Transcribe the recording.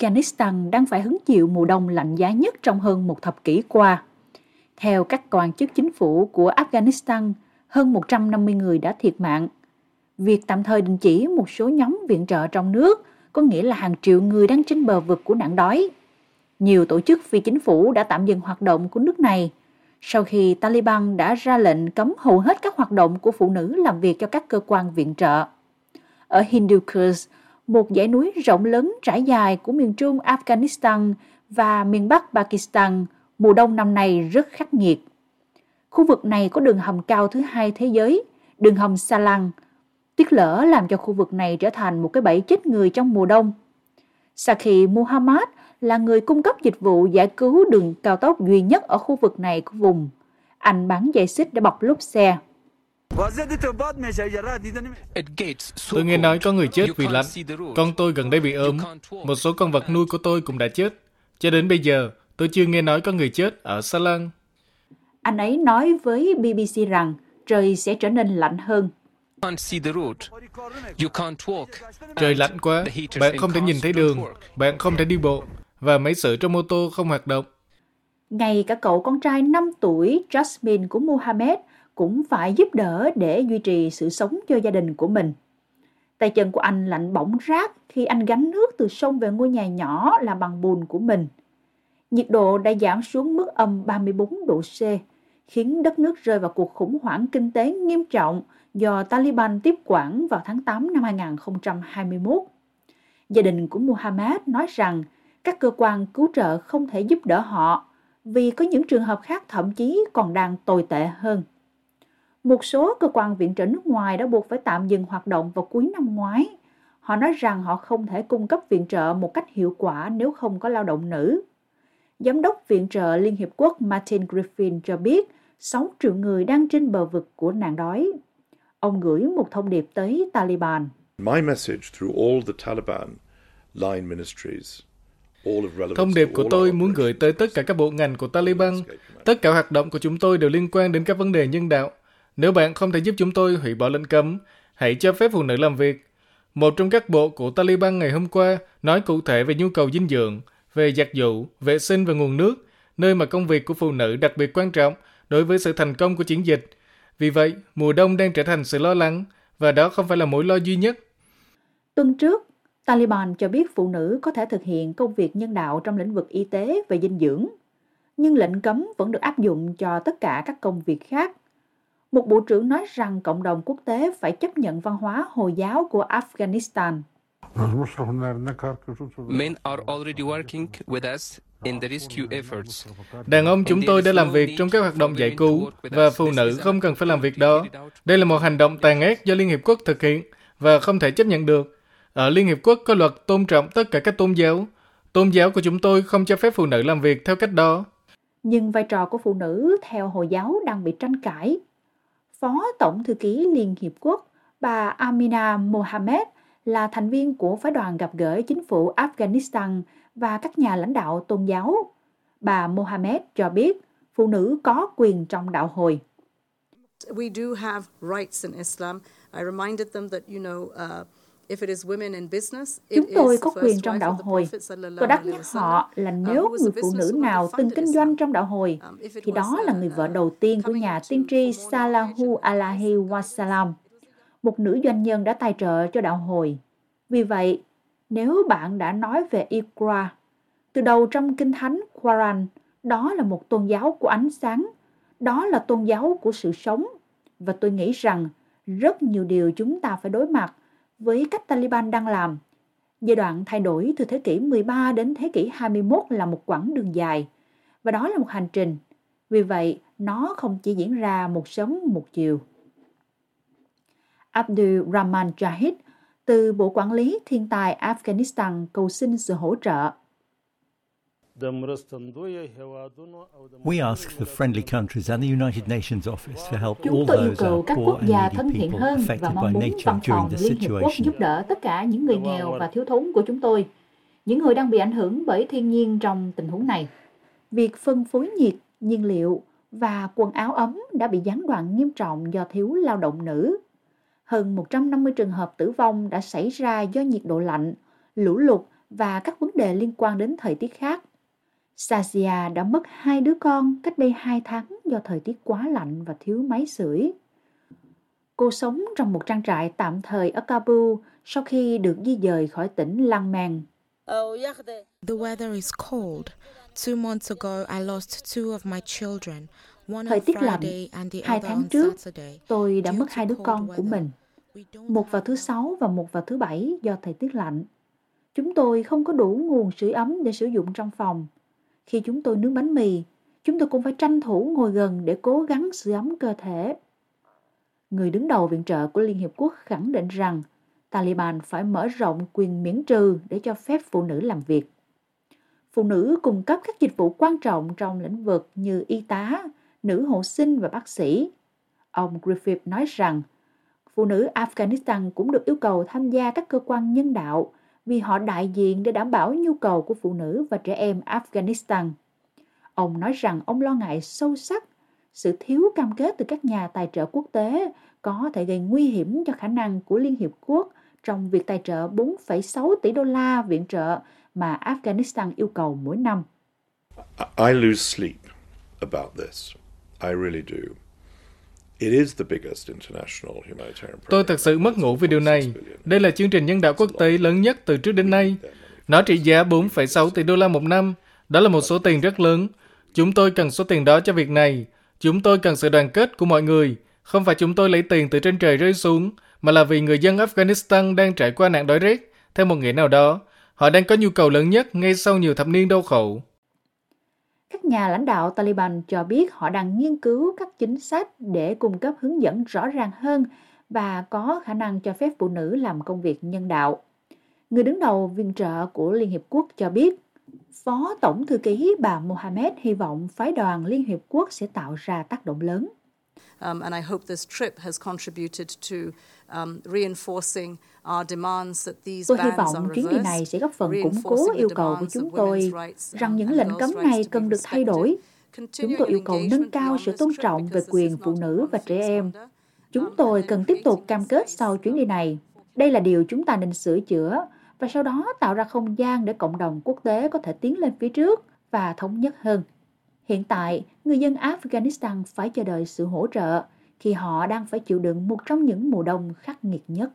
Afghanistan đang phải hứng chịu mùa đông lạnh giá nhất trong hơn một thập kỷ qua. Theo các quan chức chính phủ của Afghanistan, hơn 150 người đã thiệt mạng. Việc tạm thời đình chỉ một số nhóm viện trợ trong nước có nghĩa là hàng triệu người đang trên bờ vực của nạn đói. Nhiều tổ chức phi chính phủ đã tạm dừng hoạt động của nước này sau khi Taliban đã ra lệnh cấm hầu hết các hoạt động của phụ nữ làm việc cho các cơ quan viện trợ. Ở Hindu Kush, một dãy núi rộng lớn trải dài của miền trung Afghanistan và miền bắc Pakistan, mùa đông năm nay rất khắc nghiệt. Khu vực này có đường hầm cao thứ hai thế giới, đường hầm Salang. Tuyết lở làm cho khu vực này trở thành một cái bẫy chết người trong mùa đông. Saki Muhammad là người cung cấp dịch vụ giải cứu đường cao tốc duy nhất ở khu vực này của vùng. Anh bán dây xích để bọc lốp xe. Tôi nghe nói có người chết vì lạnh. Con tôi gần đây bị ốm. Một số con vật nuôi của tôi cũng đã chết. Cho đến bây giờ, tôi chưa nghe nói có người chết ở Salang. Anh ấy nói với BBC rằng trời sẽ trở nên lạnh hơn. Trời lạnh quá, bạn không thể nhìn thấy đường, bạn không thể đi bộ, và máy sưởi trong mô tô không hoạt động. Ngay cả cậu con trai 5 tuổi Jasmine của Mohammed cũng phải giúp đỡ để duy trì sự sống cho gia đình của mình. Tay chân của anh lạnh bỏng rát khi anh gánh nước từ sông về ngôi nhà nhỏ làm bằng bùn của mình. Nhiệt độ đã giảm xuống mức âm 34 độ C, khiến đất nước rơi vào cuộc khủng hoảng kinh tế nghiêm trọng do Taliban tiếp quản vào tháng 8 năm 2021. Gia đình của Muhammad nói rằng các cơ quan cứu trợ không thể giúp đỡ họ vì có những trường hợp khác thậm chí còn đang tồi tệ hơn. Một số cơ quan viện trợ nước ngoài đã buộc phải tạm dừng hoạt động vào cuối năm ngoái. Họ nói rằng họ không thể cung cấp viện trợ một cách hiệu quả nếu không có lao động nữ. Giám đốc Viện trợ Liên Hiệp Quốc Martin Griffin cho biết 6 triệu người đang trên bờ vực của nạn đói. Ông gửi một thông điệp tới Taliban. My message through all the Taliban line ministries Thông điệp của tôi muốn gửi tới tất cả các bộ ngành của Taliban. Tất cả hoạt động của chúng tôi đều liên quan đến các vấn đề nhân đạo. Nếu bạn không thể giúp chúng tôi hủy bỏ lệnh cấm, hãy cho phép phụ nữ làm việc. Một trong các bộ của Taliban ngày hôm qua nói cụ thể về nhu cầu dinh dưỡng, về giặt giũ, vệ sinh và nguồn nước, nơi mà công việc của phụ nữ đặc biệt quan trọng đối với sự thành công của chiến dịch. Vì vậy, mùa đông đang trở thành sự lo lắng, và đó không phải là mối lo duy nhất. Tuần trước, Taliban cho biết phụ nữ có thể thực hiện công việc nhân đạo trong lĩnh vực y tế và dinh dưỡng, nhưng lệnh cấm vẫn được áp dụng cho tất cả các công việc khác. Một bộ trưởng nói rằng cộng đồng quốc tế phải chấp nhận văn hóa Hồi giáo của Afghanistan. Men are already working with us in the rescue efforts. Đàn ông chúng tôi đã làm việc trong các hoạt động giải cứu và phụ nữ không cần phải làm việc đó. Đây là một hành động tàn ác do Liên Hiệp Quốc thực hiện và không thể chấp nhận được. Ở Liên Hiệp Quốc có luật tôn trọng tất cả các tôn giáo. Tôn giáo của chúng tôi không cho phép phụ nữ làm việc theo cách đó. Nhưng vai trò của phụ nữ theo Hồi giáo đang bị tranh cãi. Phó Tổng Thư ký Liên Hiệp Quốc, bà Amina Mohammed là thành viên của phái đoàn gặp gỡ chính phủ Afghanistan và các nhà lãnh đạo tôn giáo. Bà Mohammed cho biết phụ nữ có quyền trong đạo hồi. We do have rights in Islam. I reminded them that, you know, uh, Chúng tôi có quyền trong đạo hồi. Tôi đáp nhắc họ là um, nếu người phụ nữ nào từng kinh doanh trong đạo hồi, um, thì đó là người vợ đầu tiên của nhà tiên tri Salahu Alahi Wasalam, một nữ doanh nhân đã tài trợ cho đạo hồi. Vì vậy, nếu bạn đã nói về Iqra, từ đầu trong Kinh Thánh Quran, đó là một tôn giáo của ánh sáng, đó là tôn giáo của sự sống. Và tôi nghĩ rằng rất nhiều điều chúng ta phải đối mặt với cách Taliban đang làm. Giai đoạn thay đổi từ thế kỷ 13 đến thế kỷ 21 là một quãng đường dài, và đó là một hành trình. Vì vậy, nó không chỉ diễn ra một sớm một chiều. Abdul Rahman Jahid từ Bộ Quản lý Thiên tai Afghanistan cầu xin sự hỗ trợ We ask the friendly countries and the United Nations office to help Chúng all tôi yêu those cầu các poor quốc and gia needy thân thiện people hơn và affected mong by muốn nature văn during phòng the Liên Hiệp Quốc situation. giúp đỡ tất cả những người nghèo và thiếu thốn của chúng tôi, những người đang bị ảnh hưởng bởi thiên nhiên trong tình huống này. Việc phân phối nhiệt, nhiên liệu và quần áo ấm đã bị gián đoạn nghiêm trọng do thiếu lao động nữ. Hơn 150 trường hợp tử vong đã xảy ra do nhiệt độ lạnh, lũ lụt và các vấn đề liên quan đến thời tiết khác. Sazia đã mất hai đứa con cách đây hai tháng do thời tiết quá lạnh và thiếu máy sưởi. Cô sống trong một trang trại tạm thời ở Kabul sau khi được di dời khỏi tỉnh Lang Mang. The weather is cold. Two months ago, I lost two of my children. Thời tiết lạnh, hai tháng trước, tôi đã mất hai đứa con của mình. Một vào thứ sáu và một vào thứ bảy do thời tiết lạnh. Chúng tôi không có đủ nguồn sưởi ấm để sử dụng trong phòng. Khi chúng tôi nướng bánh mì, chúng tôi cũng phải tranh thủ ngồi gần để cố gắng sưởi ấm cơ thể. Người đứng đầu viện trợ của Liên Hiệp Quốc khẳng định rằng Taliban phải mở rộng quyền miễn trừ để cho phép phụ nữ làm việc. Phụ nữ cung cấp các dịch vụ quan trọng trong lĩnh vực như y tá, nữ hộ sinh và bác sĩ. Ông Griffith nói rằng, phụ nữ Afghanistan cũng được yêu cầu tham gia các cơ quan nhân đạo vì họ đại diện để đảm bảo nhu cầu của phụ nữ và trẻ em Afghanistan. Ông nói rằng ông lo ngại sâu sắc sự thiếu cam kết từ các nhà tài trợ quốc tế có thể gây nguy hiểm cho khả năng của Liên Hiệp Quốc trong việc tài trợ 4,6 tỷ đô la viện trợ mà Afghanistan yêu cầu mỗi năm. I lose sleep about this. I really do. Tôi thật sự mất ngủ vì điều này. Đây là chương trình nhân đạo quốc tế lớn nhất từ trước đến nay. Nó trị giá 4,6 tỷ đô la một năm. Đó là một số tiền rất lớn. Chúng tôi cần số tiền đó cho việc này. Chúng tôi cần sự đoàn kết của mọi người. Không phải chúng tôi lấy tiền từ trên trời rơi xuống, mà là vì người dân Afghanistan đang trải qua nạn đói rét. Theo một nghĩa nào đó, họ đang có nhu cầu lớn nhất ngay sau nhiều thập niên đau khổ. Nhà lãnh đạo Taliban cho biết họ đang nghiên cứu các chính sách để cung cấp hướng dẫn rõ ràng hơn và có khả năng cho phép phụ nữ làm công việc nhân đạo. Người đứng đầu viện trợ của Liên Hiệp Quốc cho biết, Phó Tổng Thư ký bà Mohamed hy vọng phái đoàn Liên Hiệp Quốc sẽ tạo ra tác động lớn. Um, and I hope this trip has contributed to um, reinforcing Tôi hy vọng chuyến đi này sẽ góp phần củng cố yêu cầu của chúng tôi rằng những lệnh cấm này cần được thay đổi. Chúng tôi yêu cầu nâng cao sự tôn trọng về quyền phụ nữ và trẻ em. Chúng tôi cần tiếp tục cam kết sau chuyến đi này. Đây là điều chúng ta nên sửa chữa và sau đó tạo ra không gian để cộng đồng quốc tế có thể tiến lên phía trước và thống nhất hơn. Hiện tại, người dân Afghanistan phải chờ đợi sự hỗ trợ khi họ đang phải chịu đựng một trong những mùa đông khắc nghiệt nhất.